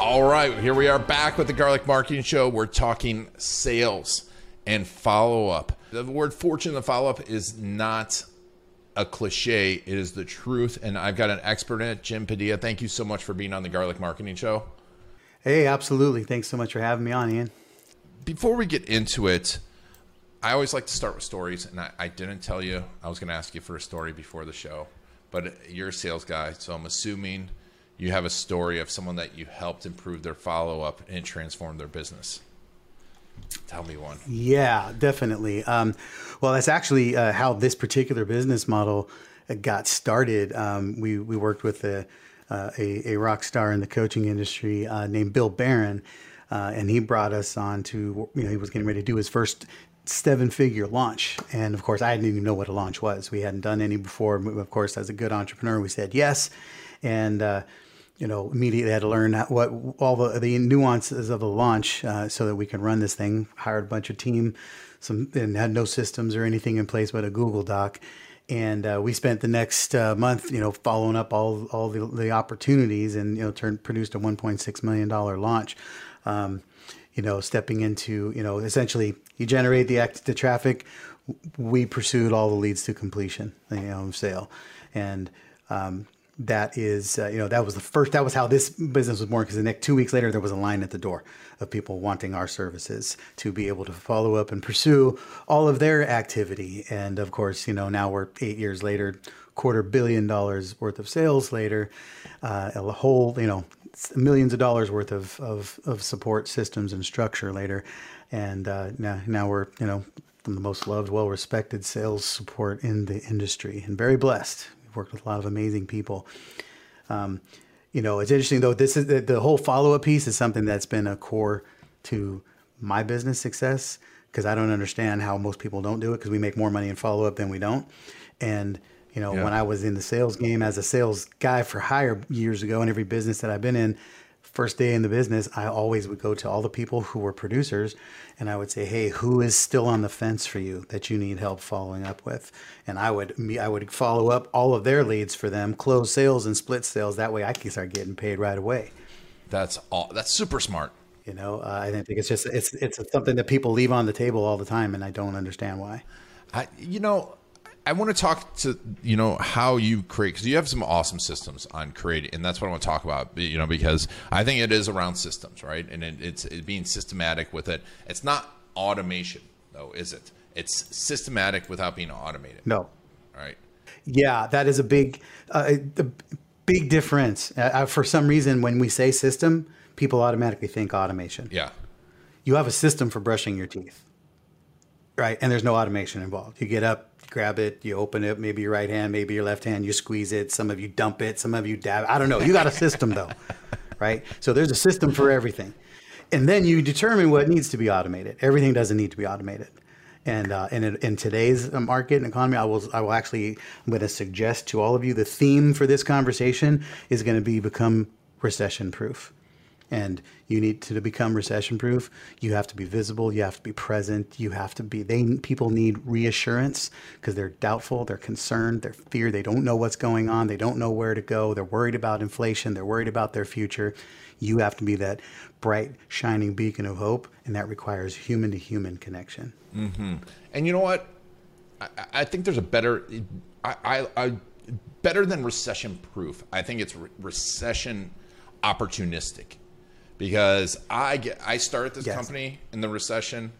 All right, here we are back with the Garlic Marketing Show. We're talking sales and follow up. The word fortune and follow up is not a cliche, it is the truth. And I've got an expert in it, Jim Padilla. Thank you so much for being on the Garlic Marketing Show. Hey, absolutely. Thanks so much for having me on, Ian. Before we get into it, I always like to start with stories. And I, I didn't tell you I was going to ask you for a story before the show, but you're a sales guy. So I'm assuming you have a story of someone that you helped improve their follow up and transform their business. Tell me one. Yeah, definitely. Um, well, that's actually uh, how this particular business model uh, got started. Um, we we worked with a, uh, a, a rock star in the coaching industry uh, named Bill Baren, uh, and he brought us on to you know he was getting ready to do his first seven figure launch. And of course, I didn't even know what a launch was. We hadn't done any before. Of course, as a good entrepreneur, we said yes, and uh, you know, immediately had to learn what all the, the nuances of the launch uh, so that we can run this thing. Hired a bunch of team, some and had no systems or anything in place but a Google Doc. And uh, we spent the next uh, month, you know, following up all all the, the opportunities, and you know, turned produced a 1.6 million dollar launch. Um, you know, stepping into, you know, essentially you generate the act, the traffic. We pursued all the leads to completion, you know, sale, and um, that is, uh, you know, that was the first, that was how this business was born. Because the next two weeks later, there was a line at the door of people wanting our services to be able to follow up and pursue all of their activity. And of course, you know, now we're eight years later, quarter billion dollars worth of sales later, uh, a whole, you know, millions of dollars worth of, of, of support systems and structure later. And uh, now, now we're, you know, the most loved, well respected sales support in the industry and very blessed worked with a lot of amazing people. Um, you know, it's interesting though. This is the, the whole follow up piece is something that's been a core to my business success because I don't understand how most people don't do it because we make more money in follow up than we don't. And you know, yeah. when I was in the sales game as a sales guy for hire years ago, in every business that I've been in, first day in the business, I always would go to all the people who were producers and I would say, "Hey, who is still on the fence for you that you need help following up with?" And I would I would follow up all of their leads for them, close sales and split sales. That way, I can start getting paid right away. That's all. That's super smart. You know, uh, I think it's just it's it's something that people leave on the table all the time, and I don't understand why. I, you know, I want to talk to you know how you create because you have some awesome systems on creating, and that's what I want to talk about. You know, because I think it is around systems, right? And it, it's it being systematic with it. It's not automation, though, is it? It's systematic without being automated. No. All right. Yeah, that is a big, uh, a big difference. Uh, uh, for some reason, when we say system, people automatically think automation. Yeah. You have a system for brushing your teeth, right? And there's no automation involved. You get up, grab it, you open it, maybe your right hand, maybe your left hand, you squeeze it. Some of you dump it, some of you dab. I don't know. You got a system though, right? So there's a system for everything, and then you determine what needs to be automated. Everything doesn't need to be automated. And uh, and in, in, today's market and economy, I will I will actually I'm going to suggest to all of you the theme for this conversation is going to be become recession proof and you need to, to become recession proof you have to be visible. You have to be present. You have to be they people need reassurance because they're doubtful they're concerned they're fear they don't know what's going on they don't know where to go they're worried about inflation they're worried about their future. You have to be that bright shining beacon of hope and that requires human to human connection. Mm-hmm. and you know what? I, I, think there's a better I, I, I better than recession proof i think it's re- recession opportunistic because I get I started this yes. company in the recession,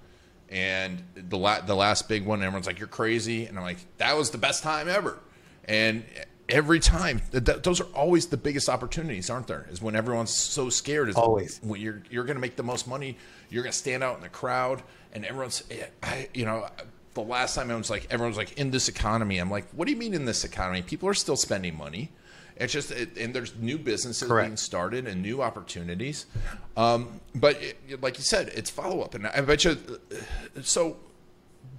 and the la- the last big one, everyone's like, "You're crazy," and I'm like, "That was the best time ever," and every time th- th- those are always the biggest opportunities aren't there? Is when everyone's so scared is always. when you're you're going to make the most money you're going to stand out in the crowd and everyone's I, you know the last time I was like everyone's like in this economy I'm like what do you mean in this economy? People are still spending money It's just, it, and there's new businesses Correct. being started and new opportunities. Um, but it, like you said, it's follow up, and I bet you. So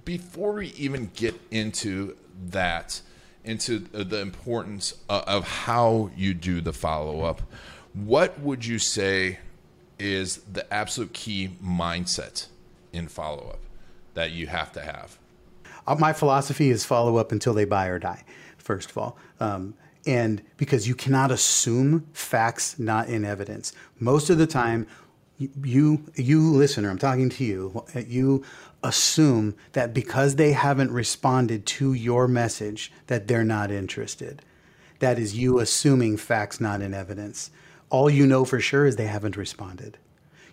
before we even get into that, into the importance of, of how you do the follow up, what would you say is the absolute key mindset in follow up that you have to have? Uh, my philosophy is follow up until they buy or die. First of all, um, and because you cannot assume facts not in evidence. Most of the time, you you, listener, I'm talking to you. You assume that because they haven't responded to your message, that they're not interested. That is you assuming facts not in evidence. All you know for sure is they haven't responded.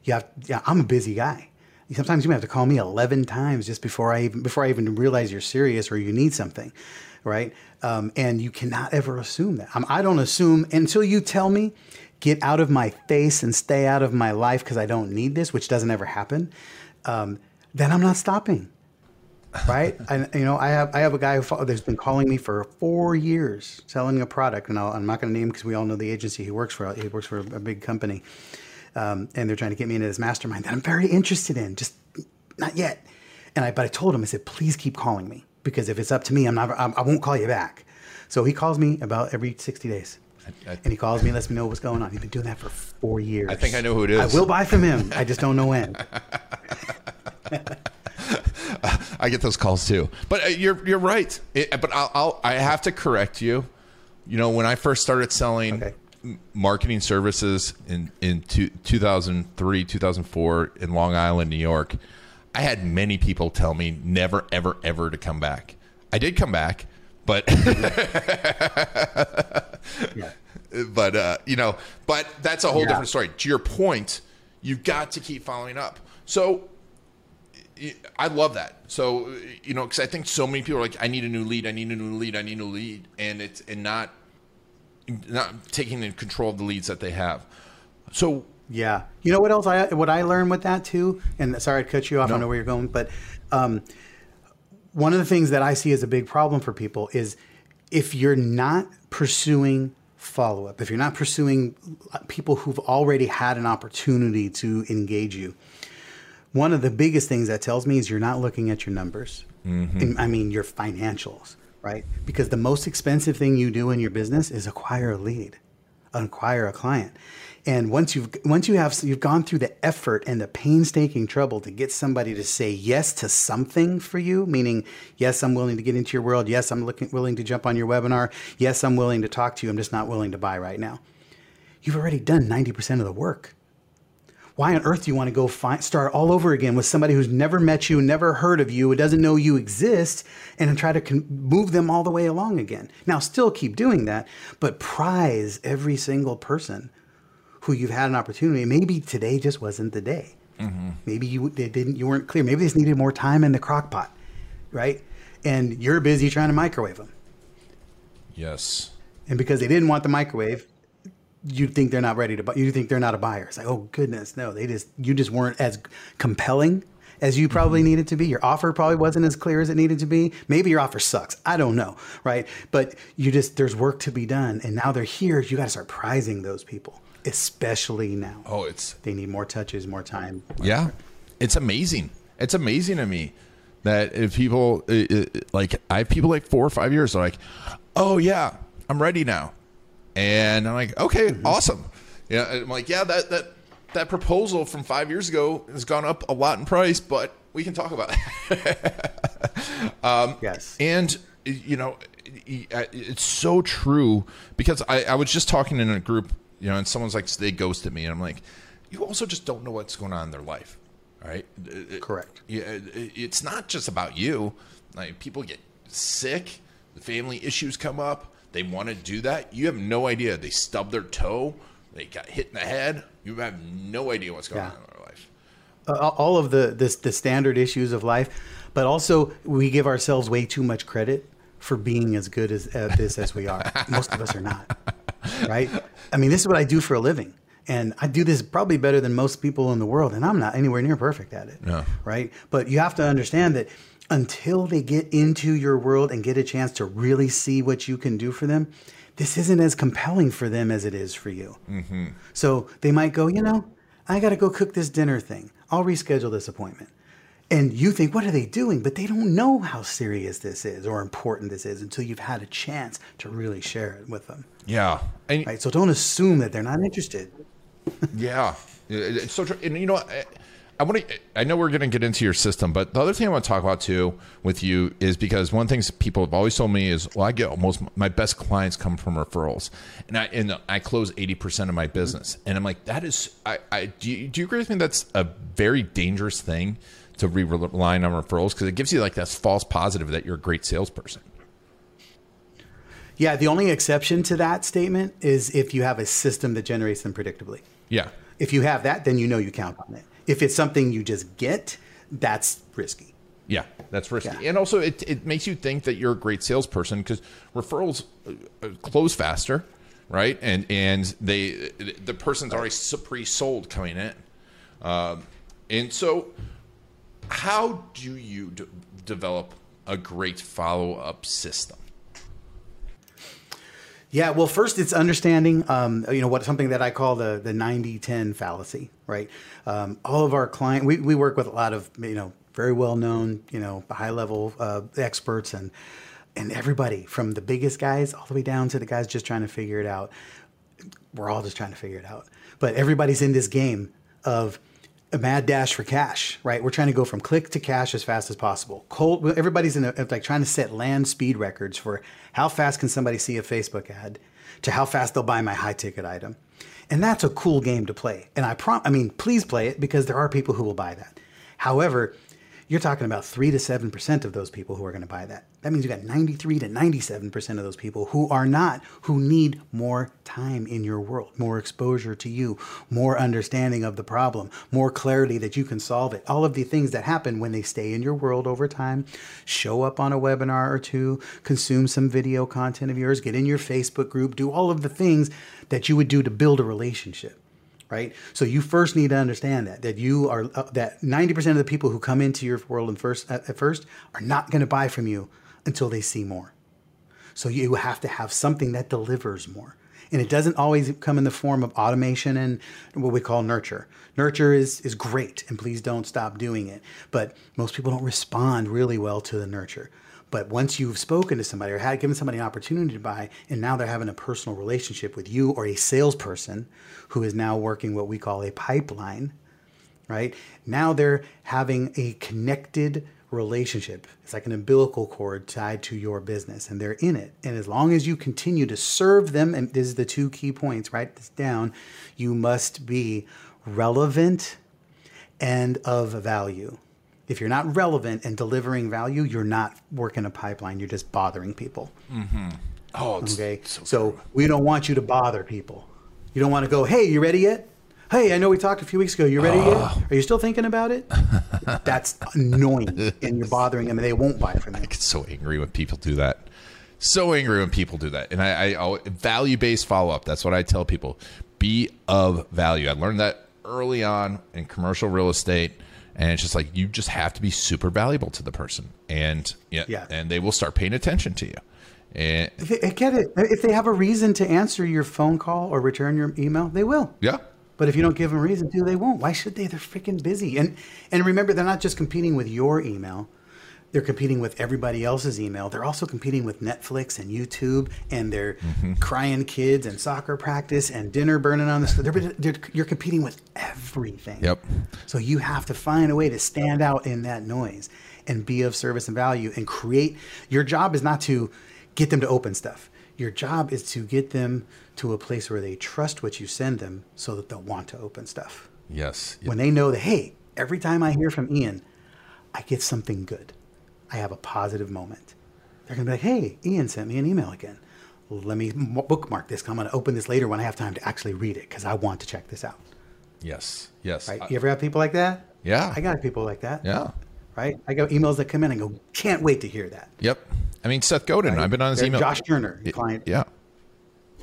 You have, yeah, I'm a busy guy. Sometimes you might have to call me 11 times just before I even before I even realize you're serious or you need something, right? Um, and you cannot ever assume that. I don't assume until you tell me, get out of my face and stay out of my life because I don't need this, which doesn't ever happen. Um, then I'm not stopping, right? and you know, I have I have a guy who that's been calling me for four years selling a product, and I'll, I'm not going to name because we all know the agency he works for. He works for a big company um, and they're trying to get me into this mastermind that I'm very interested in, just not yet. And I, but I told him, I said, please keep calling me because if it's up to me, I'm not, I'm, I won't call you back. So he calls me about every 60 days. I- and he calls me, lets me know what's going on. He's been doing that for four years. I think I know who it is. I will buy from him. I just don't know when. I get those calls too. But uh, you're you're right. It, but I'll, I'll I have to correct you. You know, when I first started selling Okay. Marketing services in in two, 2003, 2004 in Long Island, New York, I had many people tell me never ever ever to come back. I did come back, but Yeah. but uh, you know, but that's a whole Yeah. different story. To your point, you've got to keep following up. So I love that. So you know, because I think so many people are like, I need a new lead, I need a new lead, I need a new lead, and it's and not not taking in control of the leads that they have. So Yeah. You know what else I what I learned with that too? And sorry to cut you off. I don't know where you're going, but um, one of the things that I see as a big problem for people is if you're not pursuing follow up, if you're not pursuing people who've already had an opportunity to engage you, one of the biggest things that tells me is you're not looking at your numbers. And, I mean, your financials, right? Because the most expensive thing you do in your business is acquire a lead, acquire a client. And once you've once you have you've gone through the effort and the painstaking trouble to get somebody to say yes to something for you, meaning yes, I'm willing to get into your world. Yes, I'm looking willing to jump on your webinar. Yes, I'm willing to talk to you. I'm just not willing to buy right now. You've already done 90% of the work why on earth do you want to go find, start all over again with somebody who's never met you, never heard of you, who doesn't know you exist, and try to con- move them all the way along again? Now, still keep doing that, but prize every single person who you've had an opportunity. Maybe today just wasn't the day. Mm-hmm. Maybe you they didn't, you weren't clear. Maybe they just needed more time in the crock pot, right? And you're busy trying to microwave them. yes, And because they didn't want the microwave, you think they're not ready to buy. You think they're not a buyer. It's like, oh goodness, no, they just you just weren't as compelling as you probably needed to be. Your offer probably wasn't as clear as it needed to be. Maybe your offer sucks. I don't know, right? But you just there's work to be done, and now they're here. You got to start prizing those people, especially now. oh, it's They need more touches, more time. Yeah, it's amazing. It's amazing to me that if people uh, uh, like, I have people like four or five years. They're like, "Oh yeah, I'm ready now," and I'm like, "Okay, awesome." Yeah, I'm like, "Yeah, that that that proposal from five years ago has gone up a lot in price, but we can talk about it." Um, Yes. and you know, it's so true because I, I was just talking in a group, you know, and someone's like, they ghosted me, and I'm like, you also just don't know what's going on in their life, right? Correct. Yeah, it- it's not just about you. Like people get sick, the family issues come up. They want to do that. You have no idea. They stub their toe. They got hit in the head. You have no idea what's going Yeah. on in their life. uh, all of the this the standard issues of life, but also we give ourselves way too much credit for being as good as at this as we are. Most of us are not, right? I mean, this is what I do for a living, and I do this probably better than most people in the world, and I'm not anywhere near perfect at it, No. right? But you have to understand that until they get into your world and get a chance to really see what you can do for them, this isn't as compelling for them as it is for you. Mm-hmm. So they might go, you know, I got to go cook this dinner thing. I'll reschedule this appointment. And you think, what are they doing? But they don't know how serious this is or important this is until you've had a chance to really share it with them. Yeah. And, Right. So don't assume that they're not interested. Yeah, it's so true. And you know? I, want to. I know we're going to get into your system, but the other thing I want to talk about too with you is because one thing people have always told me is, well, I get most my best clients come from referrals, and I and I close eighty percent of my business, and I'm like, that is, I, I do you, do you agree with me? That's a very dangerous thing to be relying on referrals because it gives you like that false positive that you're a great salesperson. Yeah, the only exception to that statement is if you have a system that generates them predictably. Yeah, If you have that, then you know you count on it. If it's something you just get, that's risky. Yeah, that's risky, Yeah. and also it, it makes you think that you're a great salesperson because referrals uh, uh, close faster, right? And and they the person's already pre-sold coming in, um, and so how do you d- develop a great follow-up system? Yeah, well, first it's understanding, um, you know, what something that I call the the 90-10 fallacy, right? Um, all of our client, we, we work with a lot of, you know, very well known, you know, high level uh, experts and and everybody from the biggest guys all the way down to the guys just trying to figure it out. We're all just trying to figure it out, but everybody's in this game of a mad dash for cash, right? We're trying to go from click to cash as fast as possible. Cold, everybody's in a, like trying to set land speed records for how fast can somebody see a Facebook ad to how fast they'll buy my high ticket item. And that's a cool game to play. And I prom I mean, please play it because there are people who will buy that. However, you're talking about 3 to 7% of those people who are going to buy that. That means you got 93 to 97% of those people who are not, who need more time in your world, more exposure to you, more understanding of the problem, more clarity that you can solve it. All of the things that happen when they stay in your world over time, show up on a webinar or two, consume some video content of yours, get in your Facebook group, do all of the things that you would do to build a relationship right? So you first need to understand that that you are uh, that 90% of the people who come into your world in first at, at first are not going to buy from you until they see more. So you have to have something that delivers more. And it doesn't always come in the form of automation and what we call nurture. Nurture is is great and please don't stop doing it. But most people don't respond really well to the nurture. But once you've spoken to somebody or had given somebody an opportunity to buy, and now they're having a personal relationship with you or a salesperson who is now working what we call a pipeline, right? Now they're having a connected relationship. It's like an umbilical cord tied to your business, and they're in it. And as long as you continue to serve them, and this is the two key points, write this down, you must be relevant and of value. If you're not relevant and delivering value, you're not working a pipeline. You're just bothering people. Mm-hmm. Oh, it's Okay. so So, we don't want you to bother people. You don't want to go, hey, you ready yet? Hey, I know we talked a few weeks ago. You ready yet? Ah. Are you still thinking about it? That's annoying, and you're bothering them, and they won't buy from you. I get so angry when people do that. So angry when people do that. And I, I value based follow up. That's what I tell people. Be of value. I learned that early on in commercial real estate. And it's just like you just have to be super valuable to the person, and yeah, Yeah. and they will start paying attention to you. And If they, get it. If they have a reason to answer your phone call or return your email, they will. yeah, But if you don't give them a reason to, they won't. Why should they? They're freaking busy. And and remember, they're not just competing with your email. They're competing with everybody else's email. They're also competing with Netflix and YouTube and their mm-hmm. crying kids and soccer practice and dinner burning on the. They're, they're, you're competing with everything. Yep. So you have to find a way to stand out in that noise and be of service and value and create. Your job is not to get them to open stuff. Your job is to get them to a place where they trust what you send them so that they'll want to open stuff. yes, When they know that, hey, every time I hear from Ian, I get something good. I have a positive moment. They're going to be like, hey, Ian sent me an email again. Let me bookmark this. I'm going to open this later when I have time to actually read it because I want to check this out. yes, yes, Right? I- you ever have people like that? yeah, I got people like that. yeah, Right? I got emails that come in and go, can't wait to hear that. yep. I mean, Seth Godin. Right? I've been on his They're email. Josh Turner, client. Yeah,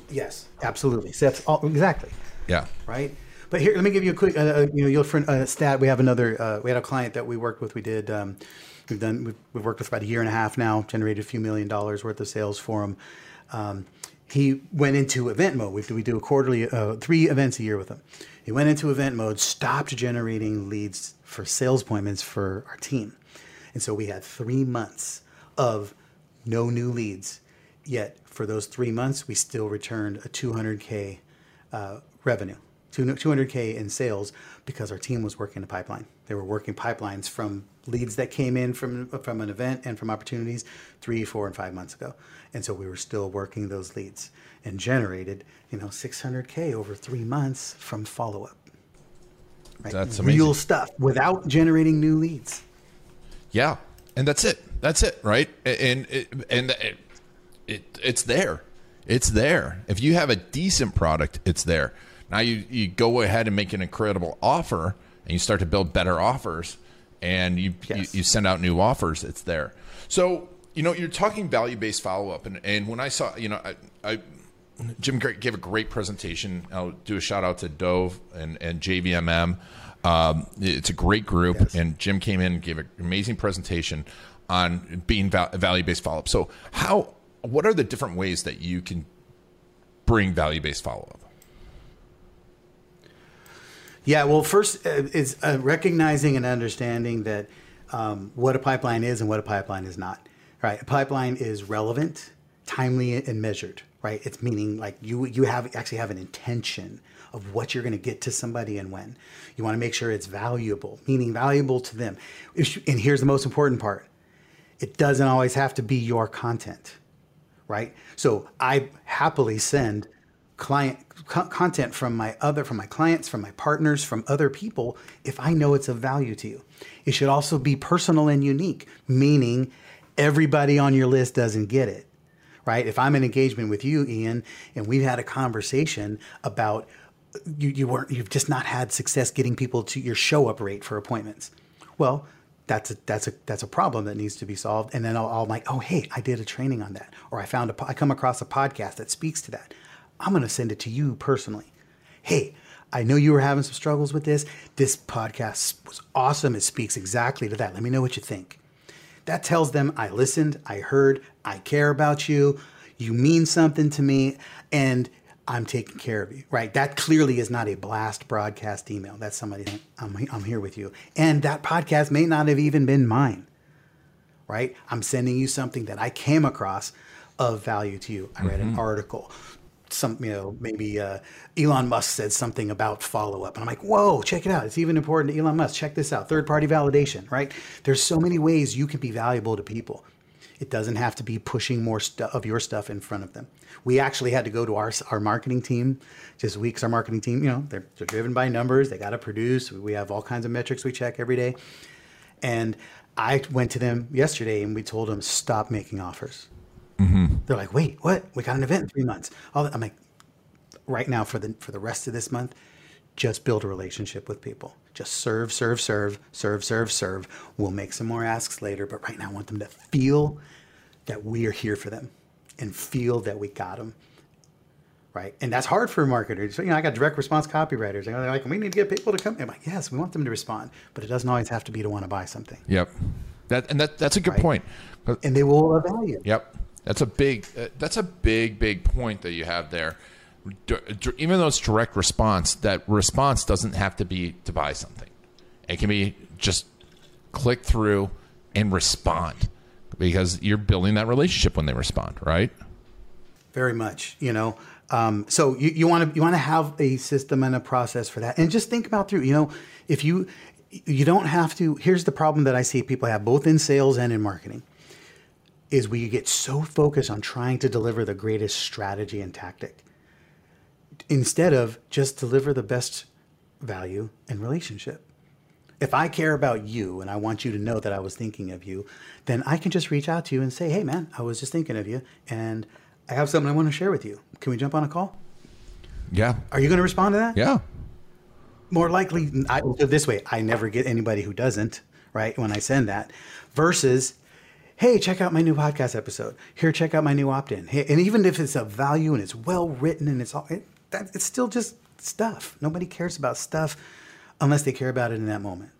Yes, absolutely. Seth's all, exactly. yeah, right? But here, let me give you a quick, uh, uh, you know, you'll friend uh, stat. We have another. Uh, we had a client that we worked with. We did. Um, we've done. We've, we've worked with about a year and a half now. Generated a few million dollars worth of sales for him. Um, he went into event mode. We do, we do a quarterly, uh, three events a year with him. He went into event mode, stopped generating leads for sales appointments for our team. And so we had three months of no new leads. Yet for those three months, we still returned a 200K uh, revenue, 200K in sales because our team was working the pipeline. They were working pipelines from leads that came in from, from an event and from opportunities three, four, and five months ago. And so we were still working those leads and generated, you know, 600K over three months from follow up. Right? That's amazing. Real stuff without generating new leads. Yeah. And that's it. That's it, right? And and it, it, it's there. It's there. If you have a decent product, it's there. Now you, you go ahead and make an incredible offer and you start to build better offers and you, yes. you, you, send out new offers, it's there. So, you know, you're talking value based follow up. And, and when I saw, you know, I, I Jim gave a great presentation. I'll do a shout out to Dove and, and JVMM. Um, it's a great group, yes. and Jim came in and gave an amazing presentation on being val- value based follow up. So, how what are the different ways that you can bring value based follow up? Yeah, well, first uh, is uh, recognizing and understanding that um, what a pipeline is and what a pipeline is not. Right, a pipeline is relevant, timely, and measured. Right, it's meaning like you you have actually have an intention of what you're going to get to somebody and when. You want to make sure it's valuable, meaning valuable to them. And here's the most important part: it doesn't always have to be your content. Right, so I happily send client co- content from my other from my clients from my partners from other people if i know it's of value to you. It should also be personal and unique meaning everybody on your list doesn't get it right? If i'm in engagement with you ian and we've had a conversation about you, you weren't you've just not had success getting people to your show up rate for appointments. Well that's a that's a that's a problem that needs to be solved. And then I'll, I'll like oh hey i did a training on that or i found a i come across a podcast that speaks to that I'm going to send it to you personally. Hey, I know you were having some struggles with this. This podcast was awesome. It speaks exactly to that. Let me know what you think. That tells them I listened, I heard, I care about you, you mean something to me, and I'm taking care of you, right? That clearly is not a blast broadcast email. That's somebody, I'm, I'm here with you. And that podcast may not have even been mine, right? I'm sending you something that I came across of value to you. I read mm-hmm. an article some you know maybe uh, Elon Musk said something about follow up, and I'm like, whoa, check it out. It's even important to Elon Musk. Check this out. Third party validation, right? There's so many ways you can be valuable to people. It doesn't have to be pushing more stuff of your stuff in front of them. We actually had to go to our our marketing team, just weeks. Our marketing team, you know, they're, they're driven by numbers. They got to produce. We have all kinds of metrics we check every day, and I went to them yesterday and we told them stop making offers Mm-hmm. They're like, wait, what? We got an event in three months. All I'm like, right now for the for the rest of this month, just build a relationship with people. Just serve, serve, serve, serve, serve, serve. We'll make some more asks later, but right now I want them to feel that we are here for them and feel that we got them. Right. And that's hard for marketers. So, you know, I got direct response copywriters. They're like, we need to get people to come. I'm like, yes, we want them to respond, but it doesn't always have to be to want to buy something. Yep. That, and that, that's a good right? point. And they will evaluate. Yep. That's a big. Uh, that's a big, big point that you have there. D- d- even though it's direct response, that response doesn't have to be to buy something. It can be just click through and respond because you're building that relationship when they respond, right? Very much. You know, um, so you want to you want to have a system and a process for that, and just think about through. You know, if you you don't have to. Here's the problem that I see people have both in sales and in marketing is we get so focused on trying to deliver the greatest strategy and tactic instead of just deliver the best value and relationship. If I care about you and I want you to know that I was thinking of you, then I can just reach out to you and say, hey, man, I was just thinking of you and I have something I want to share with you. Can we jump on a call? Yeah. Are you going to respond to that? Yeah. More likely, I, this way, I never get anybody who doesn't, right? When I send that versus hey, check out my new podcast episode. Here, check out my new opt in. Hey, and even if it's of value and it's well written and it's all, it, that, it's still just stuff. Nobody cares about stuff unless they care about it in that moment.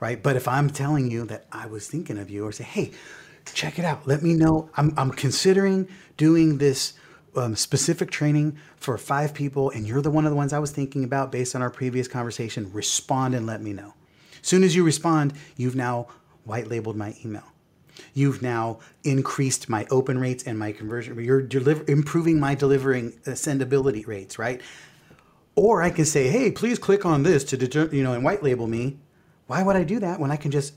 Right. But if I'm telling you that I was thinking of you or say, hey, check it out, let me know. I'm, I'm considering doing this um, specific training for five people and you're the one of the ones I was thinking about based on our previous conversation, respond and let me know. Soon as you respond, you've now white labeled my email. You've now increased my open rates and my conversion. You're deliver, improving my delivering uh, sendability rates, right? Or I can say, hey, please click on this to deter, you know, and white label me. Why would I do that when I can just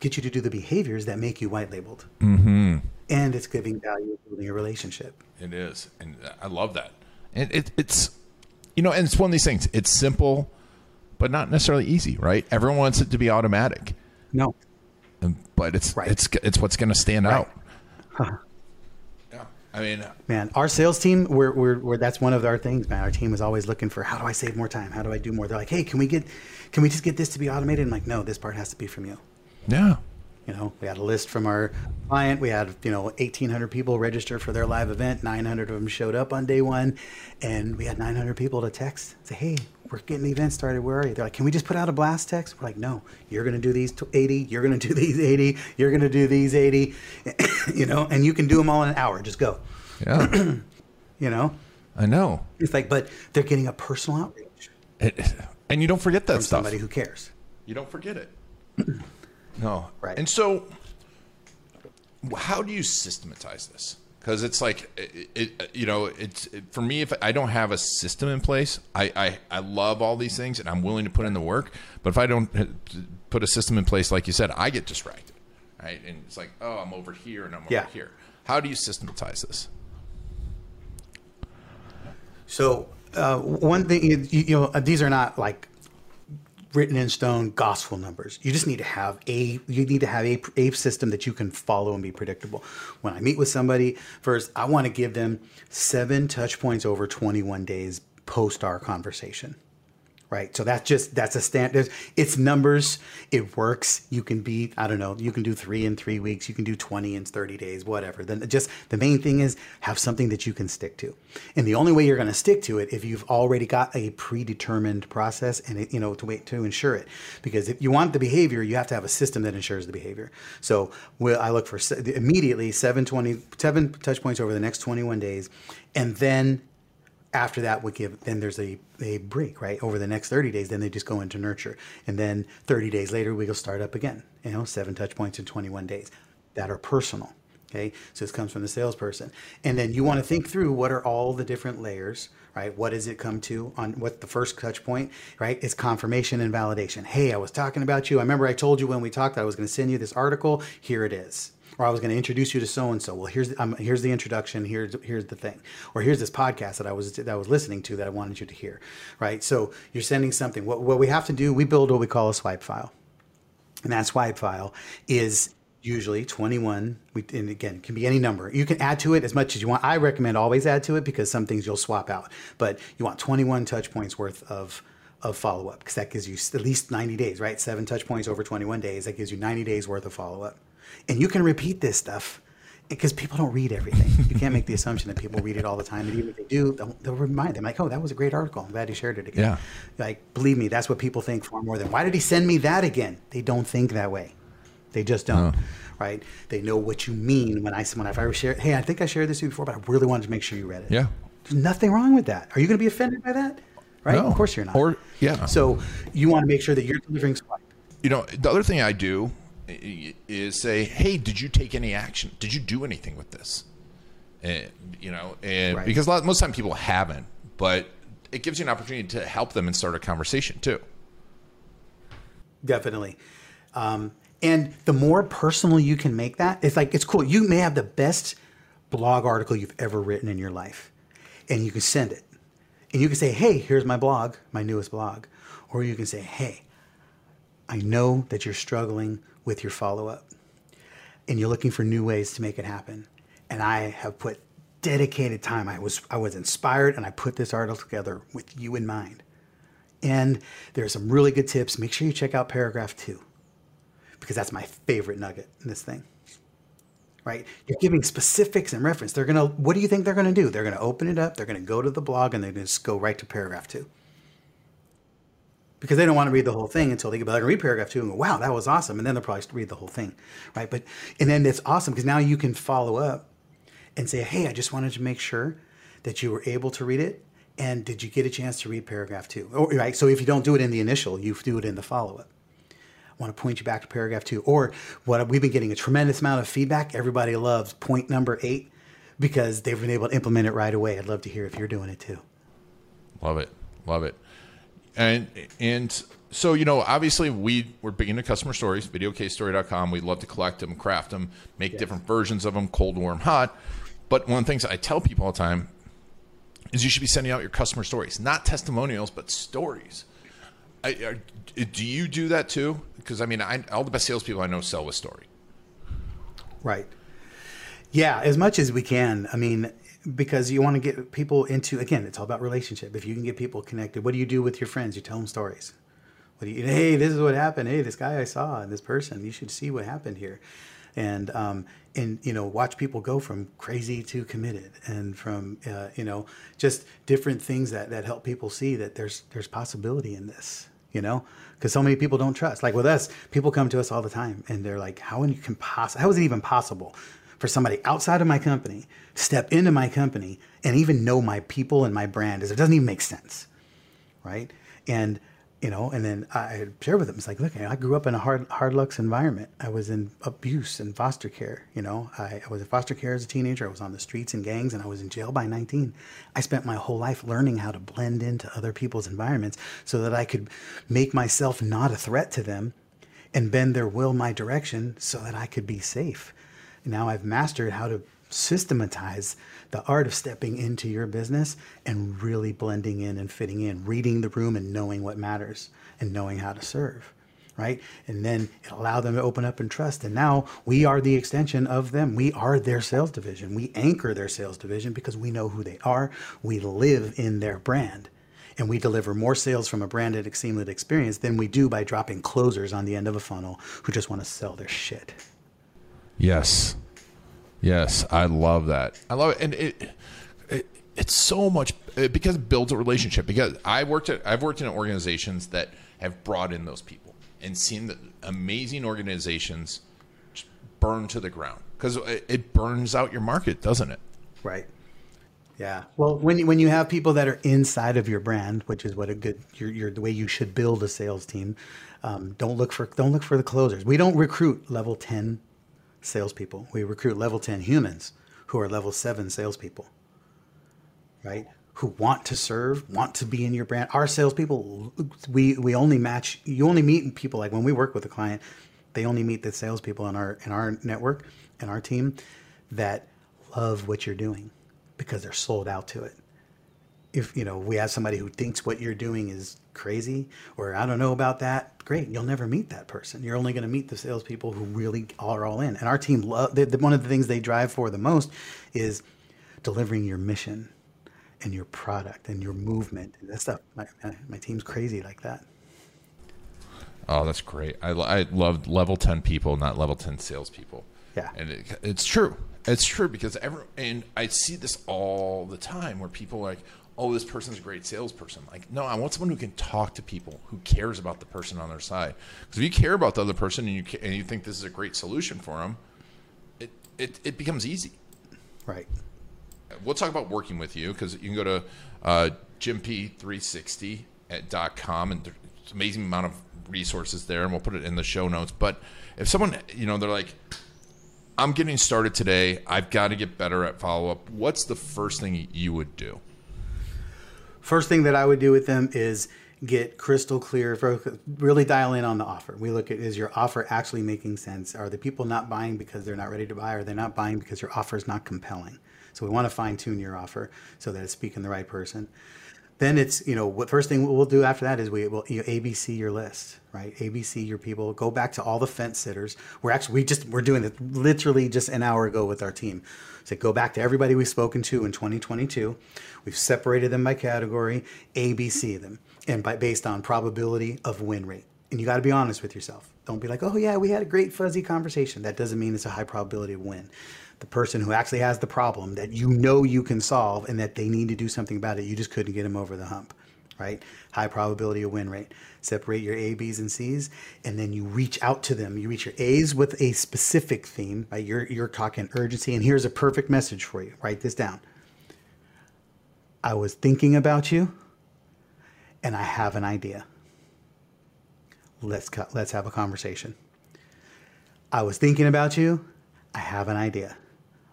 get you to do the behaviors that make you white labeled? Mm-hmm. And it's giving value, building a relationship. It is, and I love that. And it, it's, you know, and it's one of these things. It's simple, but not necessarily easy, right? Everyone wants it to be automatic. No, but it's Right. it's it's what's going to stand Right. out. yeah, I mean, uh, man, our sales team, we're, we're, we're that's one of our things, man. Our team is always looking for how do I save more time? How do I do more? They're like, hey, can we get, can we just get this to be automated? I'm like, no, this part has to be from you. yeah, You know, we had a list from our client. We had, you know, 1,800 people register for their live event. 900 of them showed up on day one. And we had 900 people to text, say, hey, we're getting the event started. Where are you? They're like, can we just put out a blast text? We're like, no, you're going to do these 80. You're going to do these 80. You're going to do these 80. you know, and you can do them all in an hour. Just go. yeah. You know, I know. it's like, but they're getting a personal outreach It, and you don't forget that from stuff. somebody who cares. You don't forget it. no. Right. And so, how do you systematize this? Because it's like, it, it, you know, it's it, for me. If I don't have a system in place, I, I I love all these things and I'm willing to put in the work. But if I don't put a system in place, like you said, I get distracted, right? And it's like, oh, I'm over here and I'm Yeah. over here. How do you systematize this? So uh, one thing, you, you know, these are not like written in stone gospel numbers. You just need to have a you need to have a, a system that you can follow and be predictable. When I meet with somebody, first I want to give them seven touch points over 21 days post our conversation. Right. So that's just that's a standard. It's numbers. It works. You can be, I don't know, you can do three in three weeks, you can do 20 in 30 days, whatever. Then just the main thing is have something that you can stick to. And the only way you're going to stick to it if you've already got a predetermined process and it, you know to wait to ensure it. Because if you want the behavior, you have to have a system that ensures the behavior. So well, I look for immediately seven twenty seven touch points over the next 21 days, and then after that we give then there's a, a break right? Over the next 30 days then they just go into nurture. And then 30 days later we go start up again you know seven touch points in 21 days that are personal okay? So this comes from the salesperson. And then you want to think through what are all the different layers right? What does it come to on what the first touch point right? It's confirmation and validation. Hey i was talking about you. I remember i told you when we talked that i was going to send you this article. Here it is or I was going to introduce you to so and so. Well, here's um, here's the introduction. Here's here's the thing. Or here's this podcast that I was that I was listening to that I wanted you to hear. Right. So you're sending something. What what we have to do, we build what we call a swipe file, and that swipe file is usually 21 we, and again can be any number you can add to it as much as you want i recommend always add to it because some things you'll swap out but you want 21 touch points worth of of follow-up because that gives you at least 90 days right seven touch points over 21 days that gives you 90 days worth of follow-up and you can repeat this stuff because people don't read everything. You can't make the assumption that people read it all the time. And even if they do, they'll, they'll remind them, like, oh, that was a great article. I'm glad he shared it again. Yeah. Like, believe me, that's what people think far more than, why did he send me that again? They don't think that way. They just don't. Right? They know what you mean when I when I share. Hey, I think I shared this with you before, but I really wanted to make sure you read it. Yeah. There's nothing wrong with that. Are you going to be offended by that? Right? No. Of course you're not. Or- yeah. So you want to make sure that you're delivering swipe. You know, the other thing I do is say, "Hey, did you take any action? Did you do anything with this?" And, you know, and Right. because a lot, most time people haven't, but it gives you an opportunity to help them and start a conversation too. Definitely. Um, and the more personal you can make that, it's like, it's cool. You may have the best blog article you've ever written in your life, and you can send it. And you can say, hey, here's my blog, my newest blog. Or you can say, hey, I know that you're struggling with your follow up and you're looking for new ways to make it happen. And I have put dedicated time. I was I was inspired and I put this article together with you in mind. And there are some really good tips. Make sure you check out paragraph two because that's my favorite nugget in this thing. Right? You're giving specifics and reference. They're gonna. What do you think they're gonna do? They're gonna open it up. They're gonna go to the blog and they're gonna just go right to paragraph two because they don't want to read the whole thing until they get back and read paragraph two and go, wow, that was awesome. And then they'll probably read the whole thing, right? But, and then it's awesome because now you can follow up and say, hey, I just wanted to make sure that you were able to read it? And did you get a chance to read paragraph two? Or, right. So if you don't do it in the initial, you do it in the follow up. I want to point you back to paragraph two. Or what we've been getting a tremendous amount of feedback. Everybody loves point number eight because they've been able to implement it right away. I'd love to hear if you're doing it too. Love it. Love it. And and so you know, obviously we we're big into customer stories, videocasestory.com. We love to collect them, craft them, make yes. different versions of them, cold, warm, hot. But one of the things I tell people all the time is you should be sending out your customer stories, not testimonials, but stories. I, I, do you do that too? Because I mean, I, all the best salespeople I know sell with story. Right. Yeah, as much as we can. I mean, because you want to get people into again, it's all about relationship. If you can get people connected, what do you do with your friends? You tell them stories. What do you? Hey, this is what happened. Hey, this guy I saw, and this person. You should see what happened here and um, and you know watch people go from crazy to committed and from uh, you know just different things that that help people see that there's there's possibility in this you know because so many people don't trust like with us people come to us all the time and they're like how you can poss- how is it even possible for somebody outside of my company to step into my company and even know my people and my brand is it doesn't even make sense right and you know, and then I shared with them, it's like, look, I grew up in a hard, hard lucks environment. I was in abuse and foster care. You know, I, I was in foster care as a teenager. I was on the streets and gangs, and I was in jail by 19. I spent my whole life learning how to blend into other people's environments so that I could make myself not a threat to them and bend their will my direction so that I could be safe. Now I've mastered how to systematize the art of stepping into your business and really blending in and fitting in, reading the room and knowing what matters and knowing how to serve. Right. And then it allowed them to open up and trust. And now we are the extension of them. We are their sales division. We anchor their sales division because we know who they are. We live in their brand and we deliver more sales from a branded Exceedingly experience than we do by dropping closers on the end of a funnel who just want to sell their shit. Yes. Yes, I love that. I love it, and it, it it's so much because it builds a relationship. Because I worked at I've worked in organizations that have brought in those people and seen the amazing organizations burn to the ground because it burns out your market, doesn't it? Right. Yeah. Well, when you, when you have people that are inside of your brand, which is what a good you're, you're the way you should build a sales team. Um, don't look for don't look for the closers. We don't recruit level ten salespeople. We recruit level 10 humans who are level 7 salespeople, right? Who want to serve, want to be in your brand. Our salespeople, we, we only match, you only meet people like when we work with a client, they only meet the salespeople in our, in our network and our team that love what you're doing because they're sold out to it if you know we have somebody who thinks what you're doing is crazy or I don't know about that, great. You'll never meet that person. You're only going to meet the salespeople who really are all in. And our team, love, the, the, one of the things they drive for the most is delivering your mission and your product and your movement. and That stuff. My, my team's crazy like that. Oh, that's great. I, I love level 10 people, not level 10 salespeople. Yeah. And it, it's true. It's true because every, and I see this all the time where people are like, oh, this person's a great salesperson. Like, no, I want someone who can talk to people, who cares about the person on their side. Because if you care about the other person and you and you think this is a great solution for them, it it, it becomes easy. Right. We'll talk about working with you because you can go to uh, jimpy360.com and there's an amazing amount of resources there, and we'll put it in the show notes. But if someone, you know, they're like, I'm getting started today. I've got to get better at follow up. What's the first thing you would do? First thing that I would do with them is get crystal clear, really dial in on the offer. We look at is your offer actually making sense? Are the people not buying because they're not ready to buy? Or are they not buying because your offer is not compelling? So we want to fine tune your offer so that it's speaking the right person. Then it's you know what first thing we'll do after that is we will you know, ABC your list right? ABC your people. Go back to all the fence sitters. We're actually we just we're doing it literally just an hour ago with our team. So go back to everybody we've spoken to in 2022 we've separated them by category ABC them and by based on probability of win rate. And you got to be honest with yourself. Don't be like oh yeah we had a great fuzzy conversation. That doesn't mean it's a high probability of win the person who actually has the problem that you know you can solve and that they need to do something about it. You just couldn't get them over the hump, right? High probability of win rate. Separate your A, B's, and C's, and then you reach out to them. You reach your A's with a specific theme, right? You're, you're talking urgency, and here's a perfect message for you. Write this down. I was thinking about you and I have an idea. Let's co- let's have a conversation. I was thinking about you. I have an idea.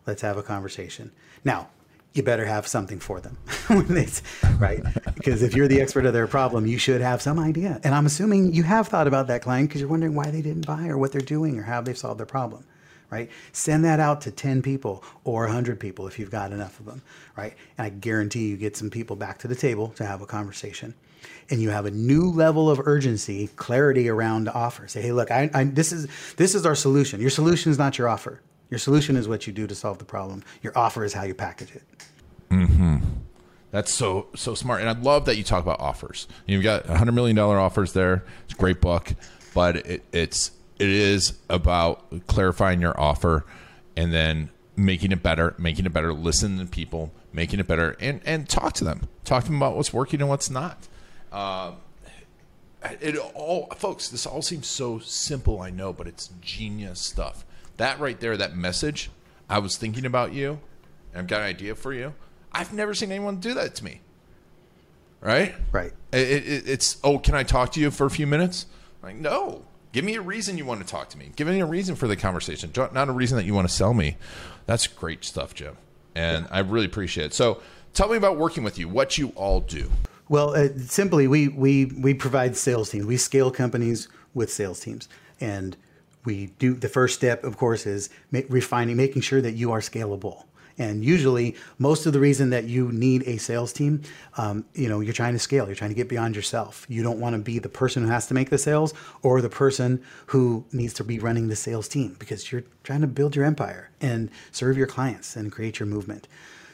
Let's have a conversation. Now, you better have something for them, right? because if you're the expert of their problem, you should have some idea. And I'm assuming you have thought about that client because you're wondering why they didn't buy or what they're doing or how they've solved their problem right? Send that out to 10 people or 100 people if you've got enough of them, right? And I guarantee you get some people back to the table to have a conversation. And you have a new level of urgency, clarity around the offer. Say, hey, look, I, I, this is this is our solution. Your solution is not your offer. Your solution is what you do to solve the problem. Your offer is how you package it. Mm-hmm. That's so so smart, and I love that you talk about offers. You've got a hundred million dollar offers there. It's a great book, but it, it's it is about clarifying your offer and then making it better, making it better, listen to people, making it better, and and talk to them, talk to them about what's working and what's not. Uh, it all, folks, this all seems so simple, I know, but it's genius stuff. That right there, that message, I was thinking about you, I've got an idea for you. I've never seen anyone do that to me. Right? Right. It, it, it's, oh, can I talk to you for a few minutes? Like, no, Give me a reason you want to talk to me. Give me a reason for the conversation, not a reason that you want to sell me. That's great stuff, Jim. And yeah. I really appreciate it. So tell me about working with you, what you all do. Well, uh, simply, we, we, we provide sales teams. We scale companies with sales teams. And we do the first step, of course, is refining, making sure that you are scalable. And usually, most of the reason that you need a sales team, um, you know, you're trying to scale. You're trying to get beyond yourself. You don't want to be the person who has to make the sales or the person who needs to be running the sales team because you're trying to build your empire and serve your clients and create your movement.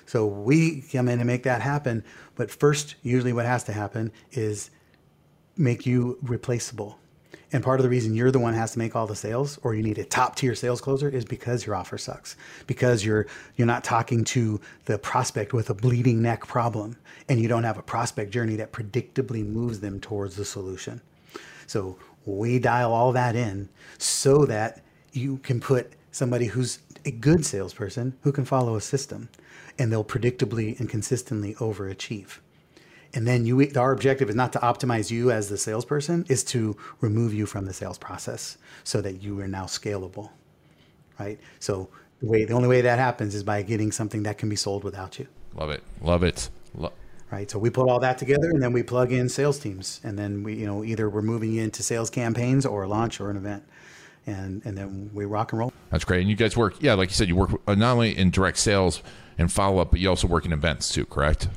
So we come in and make that happen. But first, usually, what has to happen is make you replaceable and part of the reason you're the one has to make all the sales or you need a top tier sales closer is because your offer sucks. Because you're you're not talking to the prospect with a bleeding neck problem and you don't have a prospect journey that predictably moves them towards the solution. So we dial all that in so that you can put somebody who's a good salesperson who can follow a system and they'll predictably and consistently overachieve and then you our objective is not to optimize you as the salesperson is to remove you from the sales process so that you are now scalable right? So the way the only way that happens is by getting something that can be sold without you. Love it. Love it. Lo- right? So we put all that together and then we plug in sales teams. And then we you know either we're moving into sales campaigns or a launch or an event. And and then we rock and roll. That's great. And you guys work yeah like you said you work uh, not only in direct sales and follow up but you also work in events too correct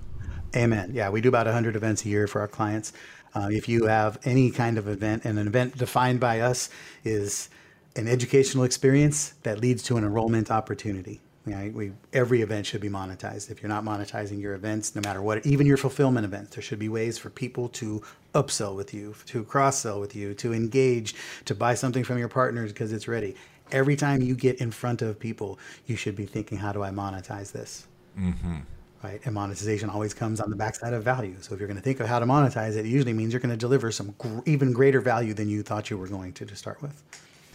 Amen. Yeah, we do about 100 events a year for our clients. Uh, if you have any kind of event, and an event defined by us is an educational experience that leads to an enrollment opportunity. We, every event should be monetized. If you're not monetizing your events, no matter what, even your fulfillment events, there should be ways for people to upsell with you, to cross sell with you, to engage, to buy something from your partners because it's ready. Every time you get in front of people, you should be thinking, how do I monetize this? Mm-hmm right? And monetization always comes on the backside of value. So if you're going to think of how to monetize it, it usually means you're going to deliver some gr- even greater value than you thought you were going to to start with.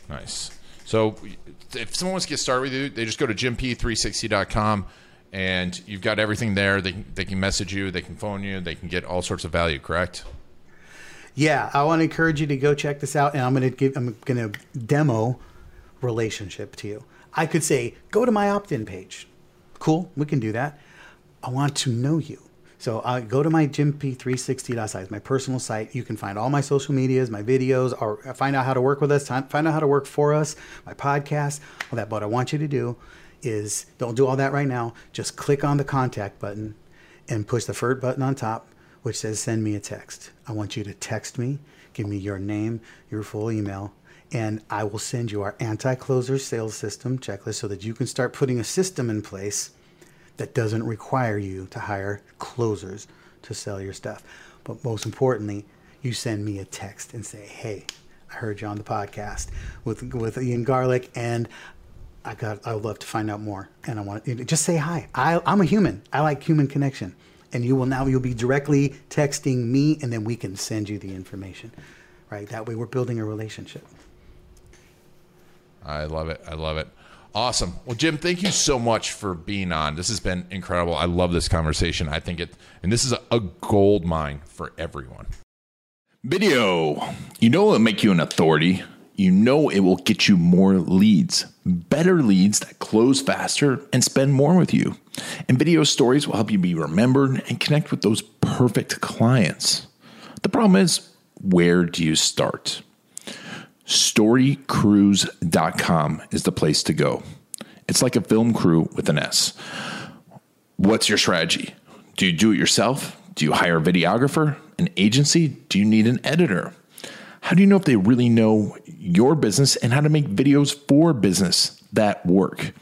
Nice. So if someone wants to get started with you, they just go to jimp360.com and you've got everything there. They, they can message you, they can phone you, they can get all sorts of value, correct? Yeah, I want to encourage you to go check this out and I'm going to give I'm going to demo relationship to you. I could say go to my opt-in page. Cool, we can do that. I want to know you. So I go to my jimp360.site, my personal site. You can find all my social medias, my videos, or find out how to work with us, find out how to work for us, my podcast, all that. But I want you to do is don't do all that right now. Just click on the contact button and push the third button on top, which says send me a text. I want you to text me, give me your name, your full email, and I will send you our anti-closer sales system checklist so that you can start putting a system in place that doesn't require you to hire closers to sell your stuff. But most importantly, you send me a text and say, "Hey, I heard you on the podcast with with Ian Garlic, and I got I would love to find out more, and I want to just say hi. I, I'm a human. I like human connection, and you will now you'll be directly texting me, and then we can send you the information, right? That way, we're building a relationship. I love it. I love it. Awesome. Well, Jim, thank you so much for being on. This has been incredible. I love this conversation. I think it, and this is a, a gold mine for everyone. Video. You know it'll make you an authority. You know it will get you more leads, better leads that close faster and spend more with you. And video stories will help you be remembered and connect with those perfect clients. The problem is, where do you start? storycrews.com is the place to go. It's like a film crew with an S. What's your strategy? Do you do it yourself? Do you hire a videographer, an agency? Do you need an editor? How do you know if they really know your business and how to make videos for business that work?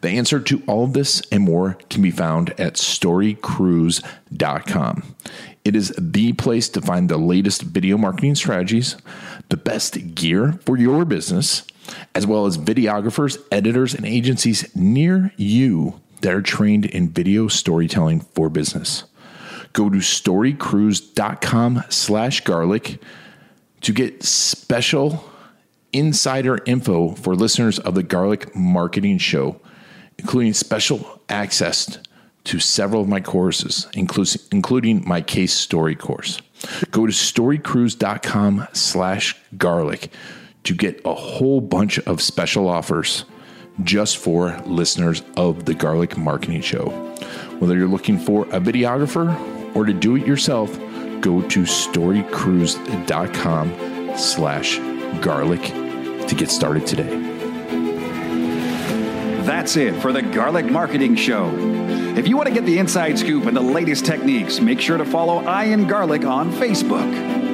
The answer to all of this and more can be found at storycrews.com. It is the place to find the latest video marketing strategies, the best gear for your business, as well as videographers, editors, and agencies near you that are trained in video storytelling for business. Go to storycrews.com slash garlic to get special insider info for listeners of the Garlic Marketing Show, including special access to several of my courses, including my case story course. Go to storycrews.com slash garlic to get a whole bunch of special offers just for listeners of the Garlic Marketing Show. Whether you're looking for a videographer or to do it yourself, go to storycrews.com slash garlic to get started today. That's it for the Garlic Marketing Show. If you want to get the inside scoop and the latest techniques, make sure to follow Ian Garlic on Facebook.